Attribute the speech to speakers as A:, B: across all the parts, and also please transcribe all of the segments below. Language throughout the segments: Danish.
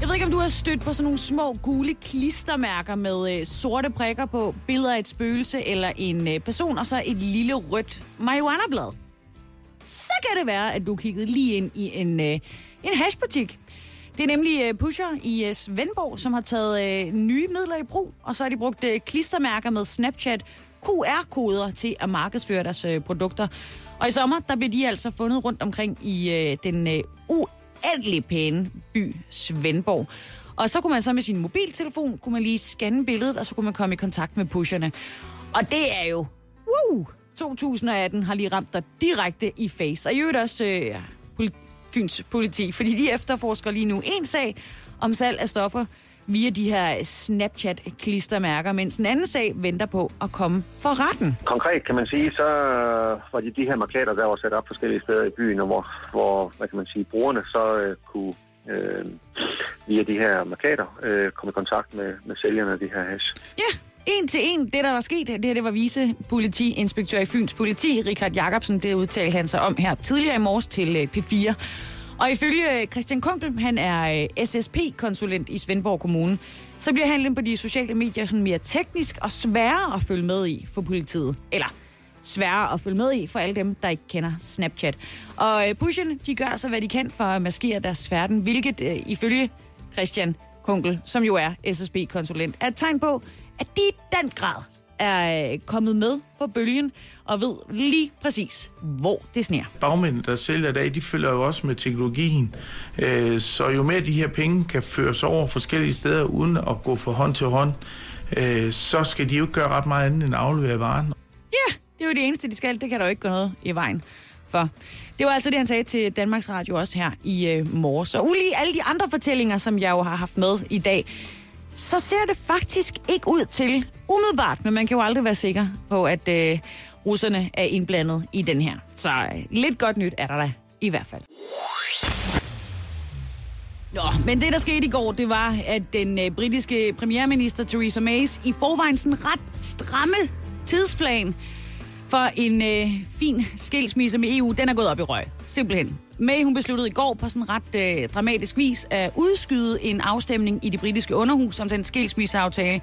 A: Jeg ved ikke, om du har stødt på sådan nogle små gule klistermærker med øh, sorte prikker på, billeder af et spøgelse eller en øh, person, og så et lille rødt marihuana-blad. Så kan det være, at du kiggede lige ind i en, øh, en hashbutik. Det er nemlig øh, Pusher i øh, Svendborg, som har taget øh, nye midler i brug, og så har de brugt øh, klistermærker med Snapchat QR-koder til at markedsføre deres øh, produkter. Og i sommer, der blev de altså fundet rundt omkring i øh, den øh, uendelig pæne by Svendborg. Og så kunne man så med sin mobiltelefon, kunne man lige scanne billedet, og så kunne man komme i kontakt med pusherne. Og det er jo, woo, 2018 har lige ramt dig direkte i face. Og i øvrigt også øh, Fyns politi, fordi de efterforsker lige nu en sag om salg af stoffer via de her Snapchat-klistermærker, mens en anden sag venter på at komme for retten.
B: Konkret kan man sige, så var det de her markader, der var sat op forskellige steder i byen, og hvor, hvor hvad kan man sige, brugerne så øh, kunne øh, via de her markader øh, komme i kontakt med, med sælgerne af de her hash.
A: Ja, en til en, det der var sket, det her det var vicepolitiinspektør i Fyns politi, Richard Jacobsen, det udtalte han sig om her tidligere i morges til øh, P4. Og ifølge øh, Christian Kunkel, han er øh, SSP-konsulent i Svendborg Kommune, så bliver handlen på de sociale medier sådan mere teknisk og sværere at følge med i for politiet. Eller sværere at følge med i for alle dem, der ikke kender Snapchat. Og øh, pushen, de gør så, hvad de kan for at maskere deres færden, hvilket ifølge Christian Kunkel, som jo er SSB-konsulent, er et tegn på, at de i den grad er kommet med på bølgen og ved lige præcis, hvor det sner.
C: bagmændene, der sælger i dag, de følger jo også med teknologien. Øh, Så jo mere de her penge kan føres over forskellige steder, uden at gå fra hånd til hånd, øh, så skal de jo ikke gøre ret meget andet end at aflevere varen.
A: Ja, det er jo det eneste, de skal. Det kan der jo ikke gå noget i vejen for. Det var altså det, han sagde til Danmarks Radio også her i øh, morges. Og ulige alle de andre fortællinger, som jeg jo har haft med i dag, så ser det faktisk ikke ud til umiddelbart, men man kan jo aldrig være sikker på, at øh, russerne er indblandet i den her. Så øh, lidt godt nyt er der da i hvert fald. Nå, men det der skete i går, det var, at den øh, britiske premierminister Theresa Mays i forvejen sådan ret stramme tidsplan for en øh, fin skilsmisse med EU, den er gået op i røg. Simpelthen. May hun besluttede i går på sådan ret øh, dramatisk vis at udskyde en afstemning i det britiske underhus om den skilsmisseaftale,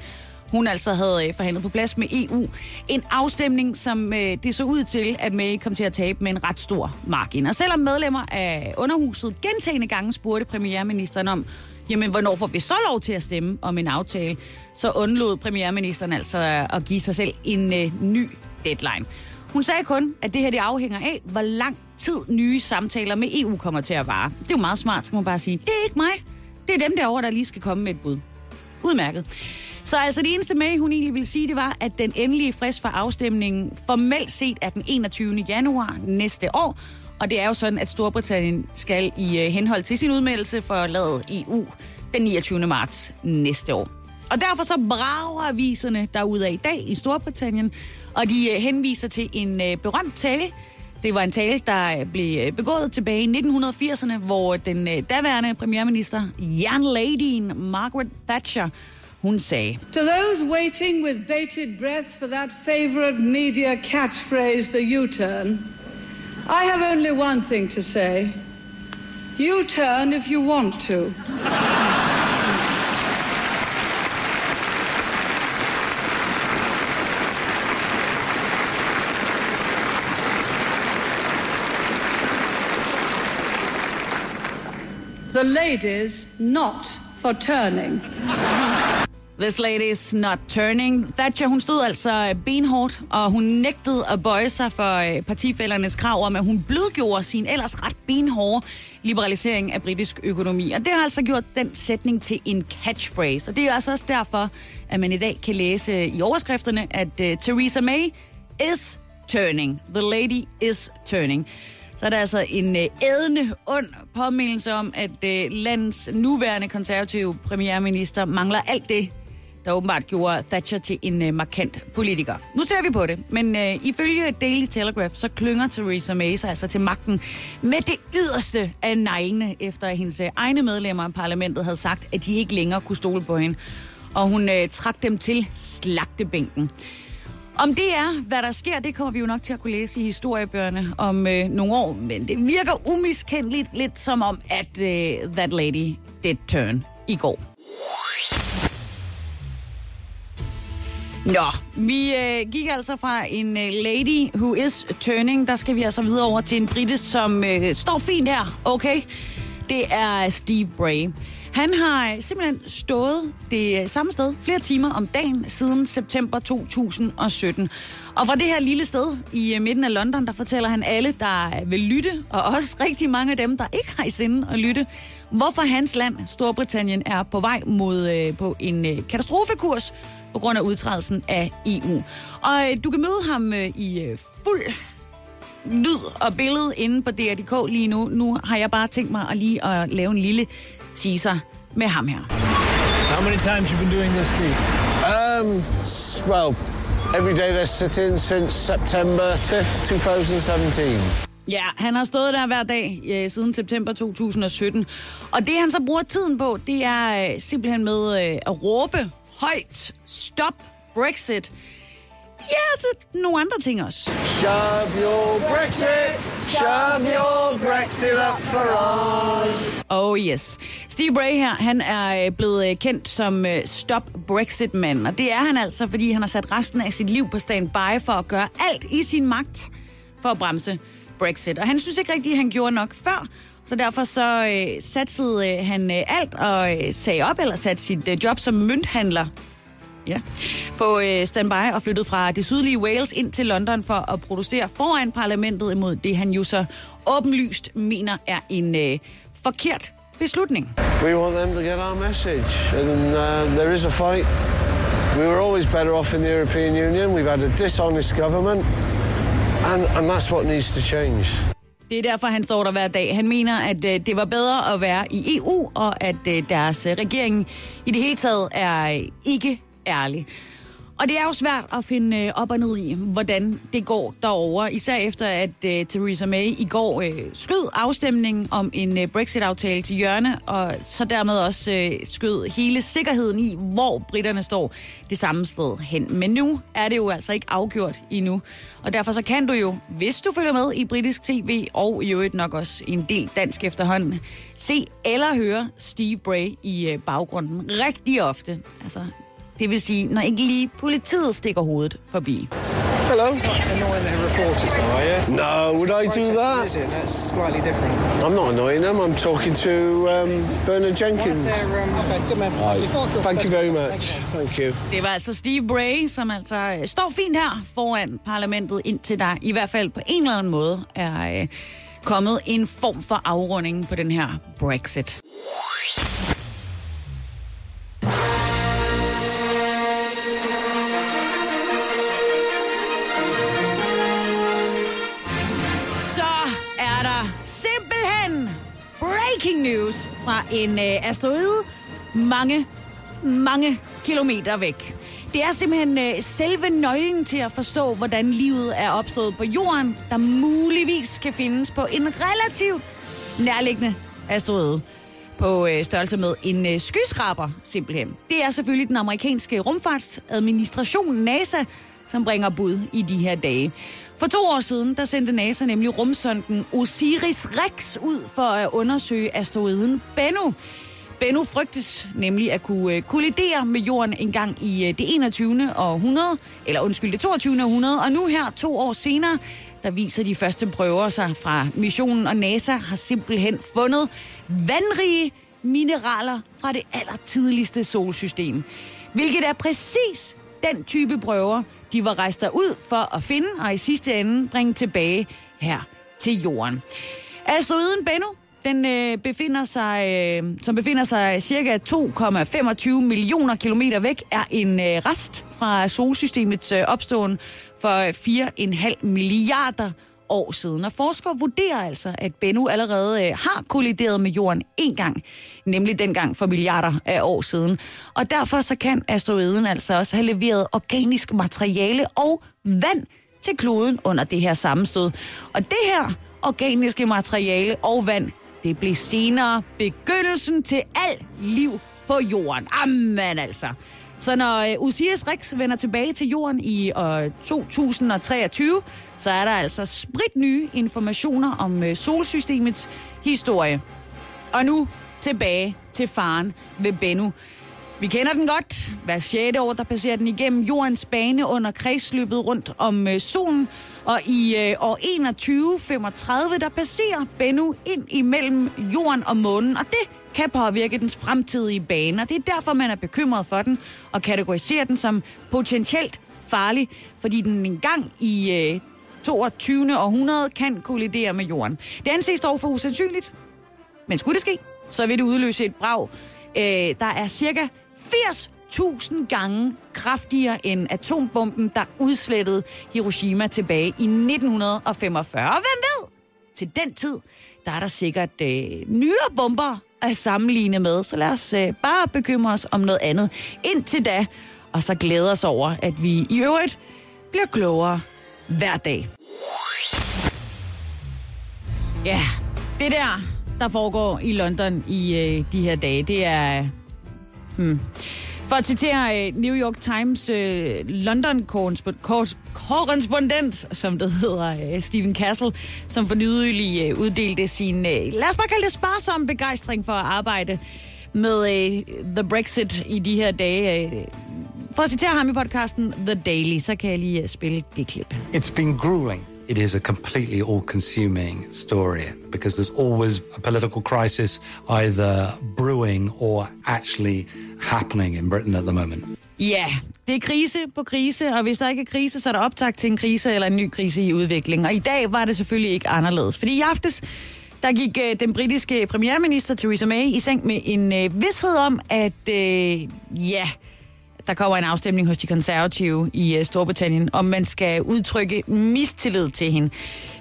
A: hun altså havde øh, forhandlet på plads med EU. En afstemning, som øh, det så ud til, at May kom til at tabe med en ret stor margin. Og selvom medlemmer af underhuset gentagende gange spurgte premierministeren om, jamen hvornår får vi så lov til at stemme om en aftale, så undlod premierministeren altså at give sig selv en øh, ny deadline. Hun sagde kun, at det her det afhænger af, hvor lang tid nye samtaler med EU kommer til at vare. Det er jo meget smart, skal man bare sige. Det er ikke mig. Det er dem derovre, der lige skal komme med et bud. Udmærket. Så altså det eneste med, hun egentlig ville sige, det var, at den endelige frist for afstemningen formelt set er den 21. januar næste år. Og det er jo sådan, at Storbritannien skal i øh, henhold til sin udmeldelse forlade EU den 29. marts næste år. Og derfor så brager aviserne derude i dag i Storbritannien, og de øh, henviser til en øh, berømt tale. Det var en tale, der øh, blev begået tilbage i 1980'erne, hvor den daværende premierminister, jernladyen Margaret Thatcher, hun sagde,
D: To those waiting with bated breath for that favorite media catchphrase, the U turn, I have only one thing to say. U turn if you want to. The ladies not for turning.
A: This lady's not turning. Thatcher, hun stod altså benhårdt, og hun nægtede at bøje sig for øh, partifældernes krav om, at hun blødgjorde sin ellers ret benhårde liberalisering af britisk økonomi. Og det har altså gjort den sætning til en catchphrase. Og det er altså også derfor, at man i dag kan læse i overskrifterne, at uh, Theresa May is turning. The lady is turning. Så er der altså en øh, ædende ond påmindelse om, at øh, landets nuværende konservative premierminister mangler alt det, der åbenbart gjorde Thatcher til en øh, markant politiker. Nu ser vi på det, men øh, ifølge Daily Telegraph, så klynger Theresa May sig altså til magten med det yderste af neglene, efter at hendes egne medlemmer af parlamentet havde sagt, at de ikke længere kunne stole på hende. Og hun øh, trak dem til slagtebænken. Om det er, hvad der sker, det kommer vi jo nok til at kunne læse i historiebøgerne om øh, nogle år, men det virker umiskendeligt lidt som om, at øh, that lady did turn i går. Nå, vi øh, gik altså fra en øh, lady who is turning, der skal vi altså videre over til en brite, som øh, står fint her, okay? Det er Steve Bray. Han har øh, simpelthen stået det øh, samme sted flere timer om dagen siden september 2017. Og fra det her lille sted i øh, midten af London, der fortæller han alle, der vil lytte, og også rigtig mange af dem, der ikke har i sinde at lytte, hvorfor hans land, Storbritannien, er på vej mod øh, på en øh, katastrofekurs på grund af udtrædelsen af EU. Og øh, du kan møde ham øh, i øh, fuld lyd og billede inde på DR.dk lige nu. Nu har jeg bare tænkt mig at lige at lave en lille teaser med ham her.
E: How many times you been doing this, Steve?
F: Um, well, every day they're sitting since September 5th, 2017.
A: Ja, han har stået der hver dag øh, siden september 2017. Og det han så bruger tiden på, det er øh, simpelthen med øh, at råbe højt, stop Brexit. Ja, så nogle andre ting også.
F: Shove your Brexit, shove your Brexit up for us.
A: Oh yes. Steve Bray her, han er øh, blevet øh, kendt som øh, Stop Brexit-mand. Og det er han altså, fordi han har sat resten af sit liv på standby for at gøre alt i sin magt for at bremse Brexit. Og han synes ikke rigtigt, at han gjorde nok før. Så derfor så øh, satsede øh, han øh, alt og øh, sagde op, eller satte sit øh, job som mønthandler Ja. På øh, standby og flyttet fra det sydlige Wales ind til London for at protestere foran parlamentet imod det, han jo så åbenlyst mener er en øh, forkert beslutning.
F: We want them to get our message, and uh, there is a fight. We were always better off in the European Union. We've had a dishonest government, and, and that's what needs to change.
A: Det er derfor, han står der hver dag. Han mener, at øh, det var bedre at være i EU, og at øh, deres regering i det hele taget er ikke ærlig. Og det er jo svært at finde øh, op og ned i, hvordan det går derovre. Især efter, at uh, Theresa May i går uh, skød afstemningen om en uh, Brexit-aftale til hjørne, og så dermed også uh, skød hele sikkerheden i, hvor britterne står det samme sted hen. Men nu er det jo altså ikke afgjort endnu. Og derfor så kan du jo, hvis du følger med i britisk tv, og i øvrigt nok også en del dansk efterhånden, se eller høre Steve Bray i baggrunden rigtig ofte. Altså, det vil sige, når ikke lige politiet stikker hovedet forbi.
F: Hello.
E: Annoying the reporters, are you?
F: No, would I do that?
E: That's slightly different.
F: I'm not annoying them. I'm talking to um, Bernard Jenkins. Thank you very much. Thank you.
A: Det var altså Steve Bray, som altså øh, står fint her foran parlamentet, indtil der i hvert fald på en eller anden måde er øh, kommet en form for afrunding på den her Brexit. Breaking news fra en øh, asteroide mange, mange kilometer væk. Det er simpelthen øh, selve nøglen til at forstå, hvordan livet er opstået på jorden, der muligvis kan findes på en relativt nærliggende asteroide på øh, størrelse med en øh, skyskraber, simpelthen. Det er selvfølgelig den amerikanske rumfartsadministration, NASA, som bringer bud i de her dage. For to år siden, der sendte NASA nemlig rumsonden Osiris-Rex ud for at undersøge asteroiden Bennu. Bennu frygtes nemlig at kunne øh, kollidere med jorden en gang i øh, det 21. århundrede, eller undskyld, det 22. århundrede, og nu her, to år senere, der viser de første prøver sig fra missionen, og NASA har simpelthen fundet vandrige mineraler fra det allertidligste solsystem. Hvilket er præcis den type prøver, de var rejst ud for at finde, og i sidste ende bringe tilbage her til jorden. Altså Asteroiden Bennu, den øh, befinder sig, øh, som befinder sig cirka 2,25 millioner kilometer væk, er en øh, rest fra solsystemets øh, opståen for øh, 4,5 milliarder år siden. Og forskere vurderer altså, at Bennu allerede øh, har kollideret med jorden en gang, nemlig dengang for milliarder af år siden. Og derfor så kan asteroiden altså også have leveret organisk materiale og vand til kloden under det her sammenstød. Og det her organiske materiale og vand, det blev senere begyndelsen til alt liv på jorden. Amen altså. Så når øh, Osiris Rex vender tilbage til jorden i øh, år 2023, så er der altså sprit nye informationer om øh, solsystemets historie. Og nu tilbage til faren ved Bennu. Vi kender den godt. Hver 6. år, der passerer den igennem jordens bane under kredsløbet rundt om øh, solen. Og i øh, år 2135, der passerer Bennu ind imellem jorden og månen. Og det kan påvirke dens fremtidige baner. Det er derfor, man er bekymret for den og kategoriserer den som potentielt farlig, fordi den engang i øh, 22. århundrede kan kollidere med jorden. Det anses dog for usandsynligt, men skulle det ske, så vil det udløse et brag, øh, der er cirka 80.000 gange kraftigere end atombomben, der udslettede Hiroshima tilbage i 1945. Og hvem ved? Til den tid, der er der sikkert øh, nyere bomber at sammenligne med. Så lad os øh, bare bekymre os om noget andet indtil da, og så glæde os over, at vi i øvrigt bliver klogere hver dag. Ja, det der, der foregår i London i øh, de her dage, det er... Hmm. For at citere øh, New York Times øh, London-korrespondent, som det hedder, øh, Stephen Castle, som for nylig øh, uddelte sin, øh, lad os bare kalde det sparsom begejstring for at arbejde med øh, The Brexit i de her dage. Øh. For at citere ham i podcasten The Daily, så kan jeg lige øh, spille det klip.
G: It's been grueling. It is a completely all-consuming story because there's always a political crisis either brewing or actually happening in Britain at the moment.
A: Ja, det er krise på krise, og hvis der ikke er krise, så er der optag til en krise eller en ny krise i udvikling. Og i dag var det selvfølgelig ikke anderledes, fordi i aftes, der gik øh, den britiske premierminister Theresa May i seng med en øh, vidshed om, at øh, ja, der kommer en afstemning hos de konservative i øh, Storbritannien, om man skal udtrykke mistillid til hende.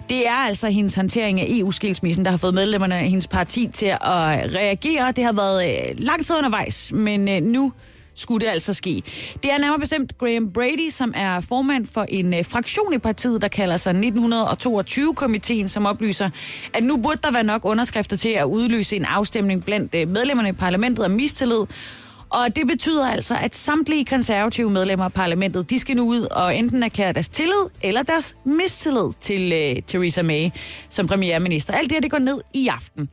A: Det er altså hendes håndtering af EU-skilsmissen, der har fået medlemmerne af hendes parti til at øh, reagere. Det har været øh, lang tid undervejs, men nu skulle det altså ske. Det er nærmere bestemt Graham Brady, som er formand for en øh, fraktion i partiet, der kalder sig 1922-komiteen, som oplyser, at nu burde der være nok underskrifter til at udløse en afstemning blandt øh, medlemmerne i parlamentet om mistillid, og det betyder altså, at samtlige konservative medlemmer af parlamentet, de skal nu ud og enten erklære deres tillid eller deres mistillid til øh, Theresa May som premierminister. Alt det her, det går ned i aften.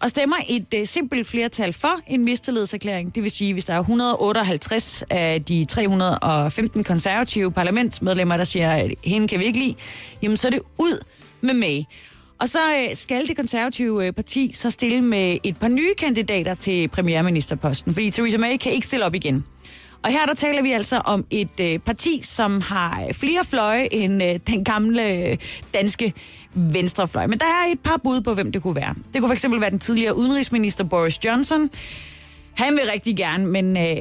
A: Og stemmer et øh, simpelt flertal for en mistillidserklæring, det vil sige, hvis der er 158 af de 315 konservative parlamentsmedlemmer, der siger, at hende kan vi ikke lide, jamen så er det ud med May. Og så øh, skal det konservative øh, parti så stille med et par nye kandidater til premierministerposten, fordi Theresa May kan ikke stille op igen. Og her der taler vi altså om et øh, parti, som har øh, flere fløje end øh, den gamle øh, danske venstrefløj. Men der er et par bud på, hvem det kunne være. Det kunne fx være den tidligere udenrigsminister Boris Johnson. Han vil rigtig gerne, men øh,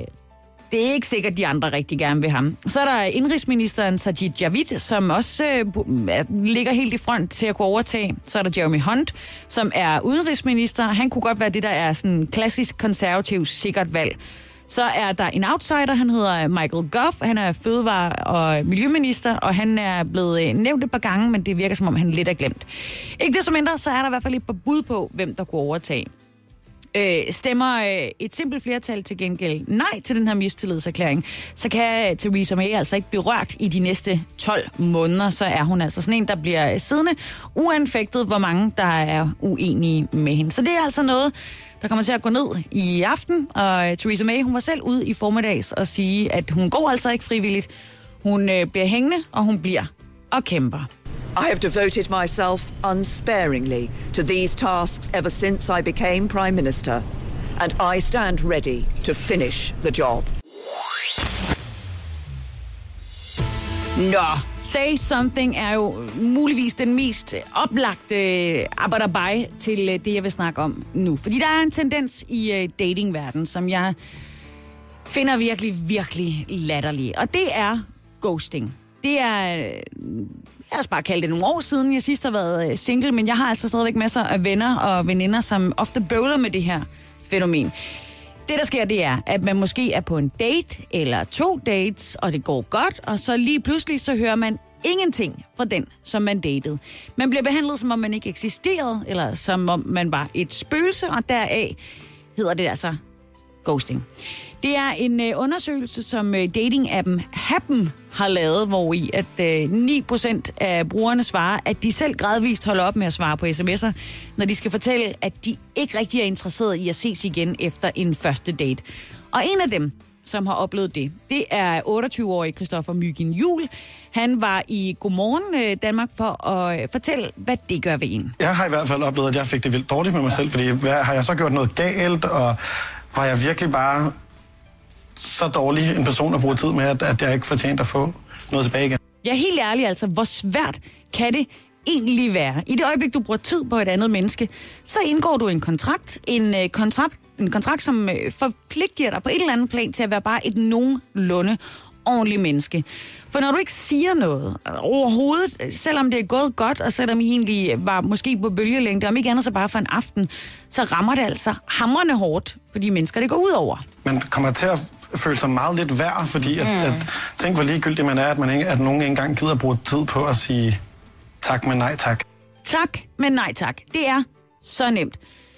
A: det er ikke sikkert, at de andre rigtig gerne vil ham. Så er der indrigsministeren Sajid Javid, som også øh, ligger helt i front til at kunne overtage. Så er der Jeremy Hunt, som er udenrigsminister. Han kunne godt være det, der er sådan klassisk konservativ sikkert valg. Så er der en outsider, han hedder Michael Gove. Han er fødevare- og miljøminister, og han er blevet øh, nævnt et par gange, men det virker som om, han lidt er glemt. Ikke desto mindre, så er der i hvert fald et par bud på, hvem der kunne overtage. Øh, stemmer øh, et simpelt flertal til gengæld nej til den her mistillidserklæring, så kan øh, Theresa May altså ikke berørt i de næste 12 måneder. Så er hun altså sådan en, der bliver øh, siddende uanfægtet, hvor mange der er uenige med hende. Så det er altså noget, der kommer til at gå ned i aften. Og øh, Theresa May, hun var selv ude i formiddags og sige, at hun går altså ikke frivilligt. Hun øh, bliver hængende, og hun bliver og kæmper.
H: I have devoted myself unsparingly to these tasks ever since I became Prime Minister, and I stand ready to finish the job.
A: Nå, Say Something er jo muligvis den mest oplagte arbejderbej til øh, det, jeg vil snakke om nu. Fordi der er en tendens i øh, datingverdenen, som jeg finder virkelig, virkelig latterlig. Og det er ghosting. Det er, jeg har bare kaldt det nogle år siden, jeg sidst har været øh, single, men jeg har altså stadigvæk masser af venner og veninder, som ofte bøvler med det her fænomen. Det, der sker, det er, at man måske er på en date eller to dates, og det går godt, og så lige pludselig, så hører man ingenting fra den, som man datede. Man bliver behandlet, som om man ikke eksisterede, eller som om man var et spøgelse, og deraf hedder det altså ghosting. Det er en øh, undersøgelse, som øh, dating-appen Happen har lavet, hvor i at øh, 9% af brugerne svarer, at de selv gradvist holder op med at svare på sms'er, når de skal fortælle, at de ikke rigtig er interesseret i at ses igen efter en første date. Og en af dem, som har oplevet det, det er 28-årige Christoffer Myggen Jul. Han var i Godmorgen øh, Danmark for at øh, fortælle, hvad det gør ved en.
I: Jeg har i hvert fald oplevet, at jeg fik det vildt dårligt med mig ja. selv, fordi hvad, har jeg så gjort noget galt, og var jeg virkelig bare så dårlig en person at bruge tid med, at, at jeg ikke fortjente at få noget tilbage igen.
A: Ja, helt ærlig altså, hvor svært kan det egentlig være? I det øjeblik, du bruger tid på et andet menneske, så indgår du en kontrakt, en øh, kontrakt, en kontrakt, som øh, forpligter dig på et eller andet plan til at være bare et nogenlunde ordentligt menneske. For når du ikke siger noget overhovedet, selvom det er gået godt, og selvom I egentlig var måske på bølgelængde, om ikke andet så bare for en aften, så rammer det altså hamrende hårdt på de mennesker, det går ud over.
I: Man kommer til at føle sig meget lidt værd, fordi at, mm. at, tænk hvor ligegyldigt man er, at, man ikke, at nogen ikke engang gider bruge tid på at sige tak, men nej tak.
A: Tak, men nej tak. Det er så nemt.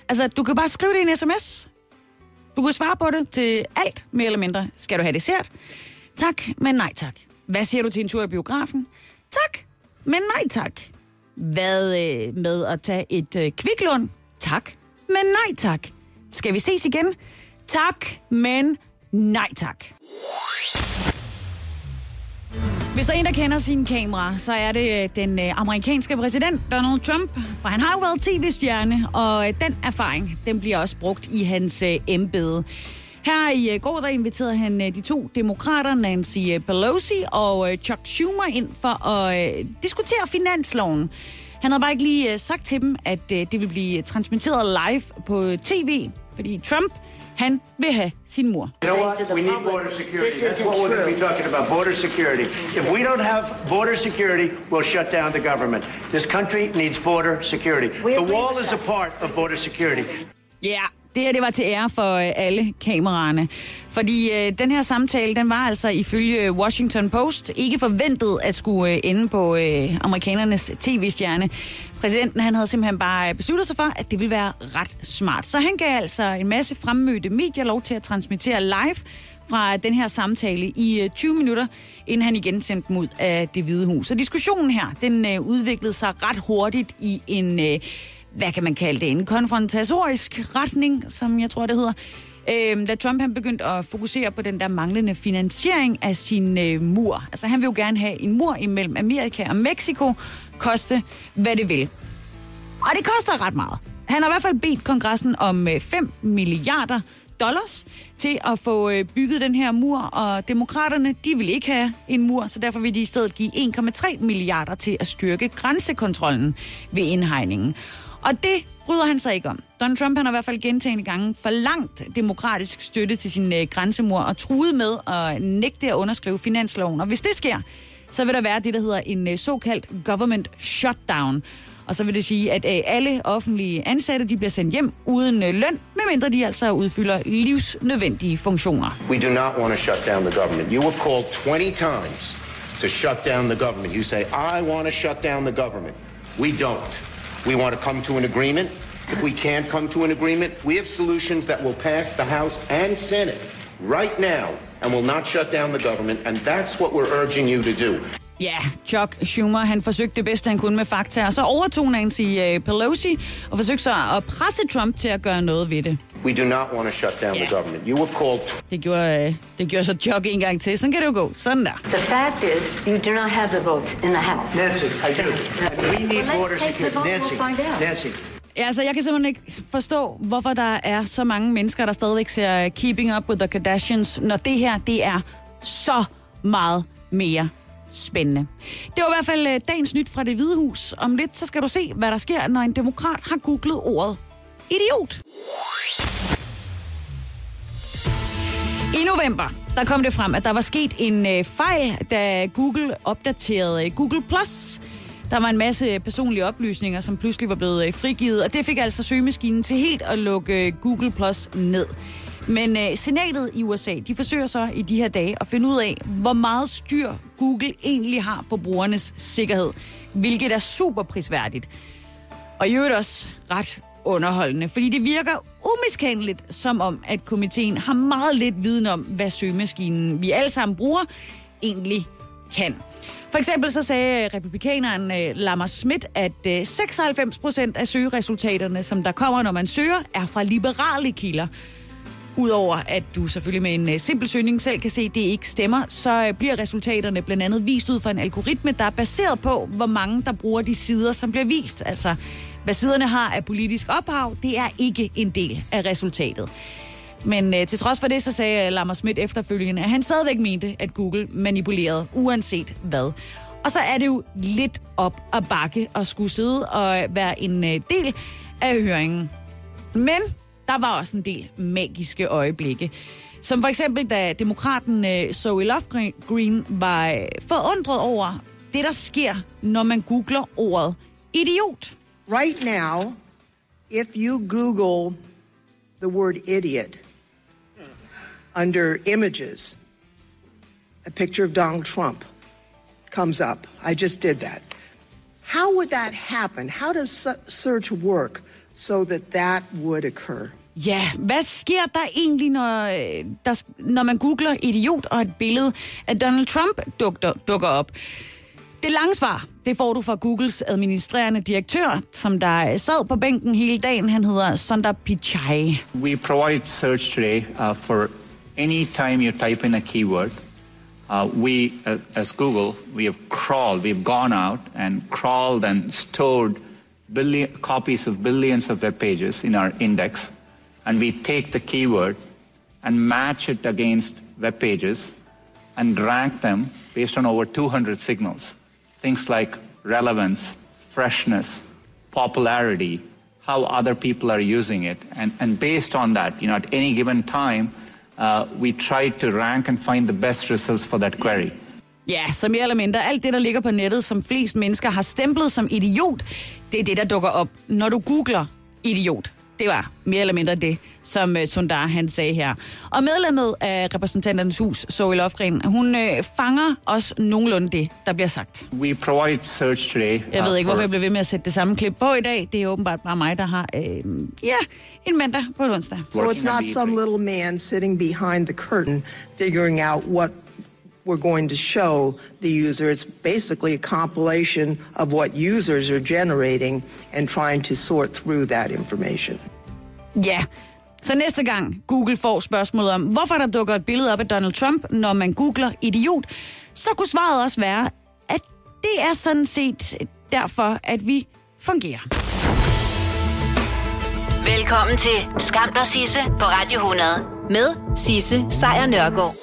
A: Altså, du kan bare skrive det i en sms. Du kan svare på det til alt, mere eller mindre. Skal du have dessert? Tak, men nej tak. Hvad siger du til en tur i biografen? Tak, men nej tak. Hvad øh, med at tage et øh, kviklån? Tak, men nej tak. Skal vi ses igen? Tak, men nej tak. Hvis der er en, der kender sine kamera, så er det øh, den øh, amerikanske præsident Donald Trump. For han har jo været tv-stjerne, og øh, den erfaring, den bliver også brugt i hans embede. Her i går, der inviterede han de to demokrater, Nancy Pelosi og Chuck Schumer, ind for at diskutere finansloven. Han havde bare ikke lige sagt til dem, at det ville blive transmitteret live på tv, fordi Trump han vil have sin mor.
J: You know what? We need border security. That's what we're going to be talking about, border security. If we don't have border security, we'll shut down the government. This country needs border security. The wall is a part of border security.
A: Yeah. Det her det var til ære for øh, alle kameraerne. Fordi øh, den her samtale, den var altså ifølge Washington Post ikke forventet at skulle øh, ende på øh, amerikanernes tv-stjerne. Præsidenten han havde simpelthen bare øh, besluttet sig for, at det ville være ret smart. Så han gav altså en masse fremmødte medier lov til at transmittere live fra den her samtale i øh, 20 minutter, inden han igen sendte dem ud af det hvide hus. Så diskussionen her, den øh, udviklede sig ret hurtigt i en... Øh, hvad kan man kalde det, en konfrontatorisk retning, som jeg tror, det hedder. Øh, da Trump han begyndte at fokusere på den der manglende finansiering af sin øh, mur. Altså han vil jo gerne have en mur imellem Amerika og Mexico, koste hvad det vil. Og det koster ret meget. Han har i hvert fald bedt kongressen om øh, 5 milliarder dollars til at få øh, bygget den her mur, og demokraterne, de vil ikke have en mur, så derfor vil de i stedet give 1,3 milliarder til at styrke grænsekontrollen ved indhegningen. Og det bryder han sig ikke om. Donald Trump han har i hvert fald gentagende gange forlangt demokratisk støtte til sin øh, grænsemur og truet med at nægte at underskrive finansloven. Og hvis det sker, så vil der være det, der hedder en øh, såkaldt government shutdown. Og så vil det sige, at øh, alle offentlige ansatte de bliver sendt hjem uden øh, løn, medmindre de altså udfylder livsnødvendige funktioner.
J: We do not want to shut down the government. You were called 20 times to shut down the government. You say, I want to shut down the government. We don't. We want to come to an agreement. If we can't come to an agreement, we have solutions that will pass the House and Senate right now and will not shut down the government, and that's what we're urging you to do.
A: Ja, yeah, Chuck Schumer, han forsøgte det bedste, han kunne med fakta, og så overtog Nancy uh, Pelosi og forsøgte så at presse Trump til at gøre noget ved det.
J: We do not want to shut down yeah. the government. You were called...
A: Det gjorde, uh, det gjorde så Chuck en gang til. Sådan kan det jo gå. Sådan der.
K: The fact is, you do not have the votes in the House.
J: Nancy, I do. We need border security. Nancy, Nancy.
A: Ja, altså, jeg kan simpelthen ikke forstå, hvorfor der er så mange mennesker, der stadigvæk ser Keeping Up with the Kardashians, når det her, det er så meget mere spændende. Det var i hvert fald øh, dagens nyt fra det hvide hus. Om lidt, så skal du se, hvad der sker, når en demokrat har googlet ordet idiot. I november, der kom det frem, at der var sket en øh, fejl, da Google opdaterede øh, Google+. Plus. Der var en masse personlige oplysninger, som pludselig var blevet øh, frigivet, og det fik altså søgemaskinen til helt at lukke Google Plus ned. Men øh, senatet i USA, de forsøger så i de her dage at finde ud af, hvor meget styr Google egentlig har på brugernes sikkerhed, hvilket er super prisværdigt. Og i øvrigt også ret underholdende, fordi det virker umiskendeligt som om, at komiteen har meget lidt viden om, hvad søgemaskinen, vi alle sammen bruger, egentlig kan. For eksempel så sagde øh, republikaneren øh, Lamar Schmidt, at øh, 96 procent af søgeresultaterne, som der kommer, når man søger, er fra liberale kilder. Udover at du selvfølgelig med en øh, simpel søgning selv kan se, at det ikke stemmer, så øh, bliver resultaterne blandt andet vist ud fra en algoritme, der er baseret på, hvor mange der bruger de sider, som bliver vist. Altså, hvad siderne har af politisk ophav, det er ikke en del af resultatet. Men øh, til trods for det, så sagde øh, Lamar Schmidt efterfølgende, at han stadigvæk mente, at Google manipulerede, uanset hvad. Og så er det jo lidt op at bakke at skulle sidde og øh, være en øh, del af høringen. Men der var også en del magiske øjeblikke. Som for eksempel, da demokraten øh, Zoe Lofgren var øh, forundret over det, der sker, når man googler ordet idiot.
L: Right now, if you Google the word idiot under images, a picture of Donald Trump comes up. I just did that. How would that happen? How does search work so that that would occur?
A: Ja, hvad sker der egentlig, når, øh, der, når man googler idiot og et billede af Donald Trump dukker, dukker op? Det lange svar, det får du fra Googles administrerende direktør, som der sad på bænken hele dagen. Han hedder Sundar Pichai.
M: We provide search today uh, for any time you type in a keyword. Uh, we, uh, as Google, we have crawled, we've gone out and crawled and stored billion, copies of billions of web pages in our index. And we take the keyword and match it against web pages and rank them based on over 200 signals. Things like relevance, freshness, popularity, how other people are using it. And, and based on that, you know, at any given time, uh, we try to rank and find the best results for that query.
A: Ja, så mere eller mindre. Alt det, der ligger på nettet, som flest mennesker har stemplet som idiot, det er det, der dukker op, når du googler idiot. Det var mere eller mindre det, som uh, Sundar han sagde her. Og medlemmet af repræsentanternes hus, Zoe Lofgren, hun uh, fanger også nogenlunde det, der bliver sagt.
M: We provide search today.
A: Jeg ved
M: uh,
A: ikke,
M: for-
A: hvorfor jeg blev ved med at sætte det samme klip på i dag. Det er åbenbart bare mig, der har uh, ja, en mandag på en onsdag.
L: So it's not some little man sitting behind the curtain figuring out what we're going to show the user. It's basically a compilation of what users are generating and trying to sort through that information.
A: Ja, så næste gang Google får spørgsmålet om, hvorfor der dukker et billede op af Donald Trump, når man googler idiot, så kunne svaret også være, at det er sådan set derfor, at vi fungerer.
N: Velkommen til Skam dig Sisse på Radio 100 med Sisse Sejr Nørgaard.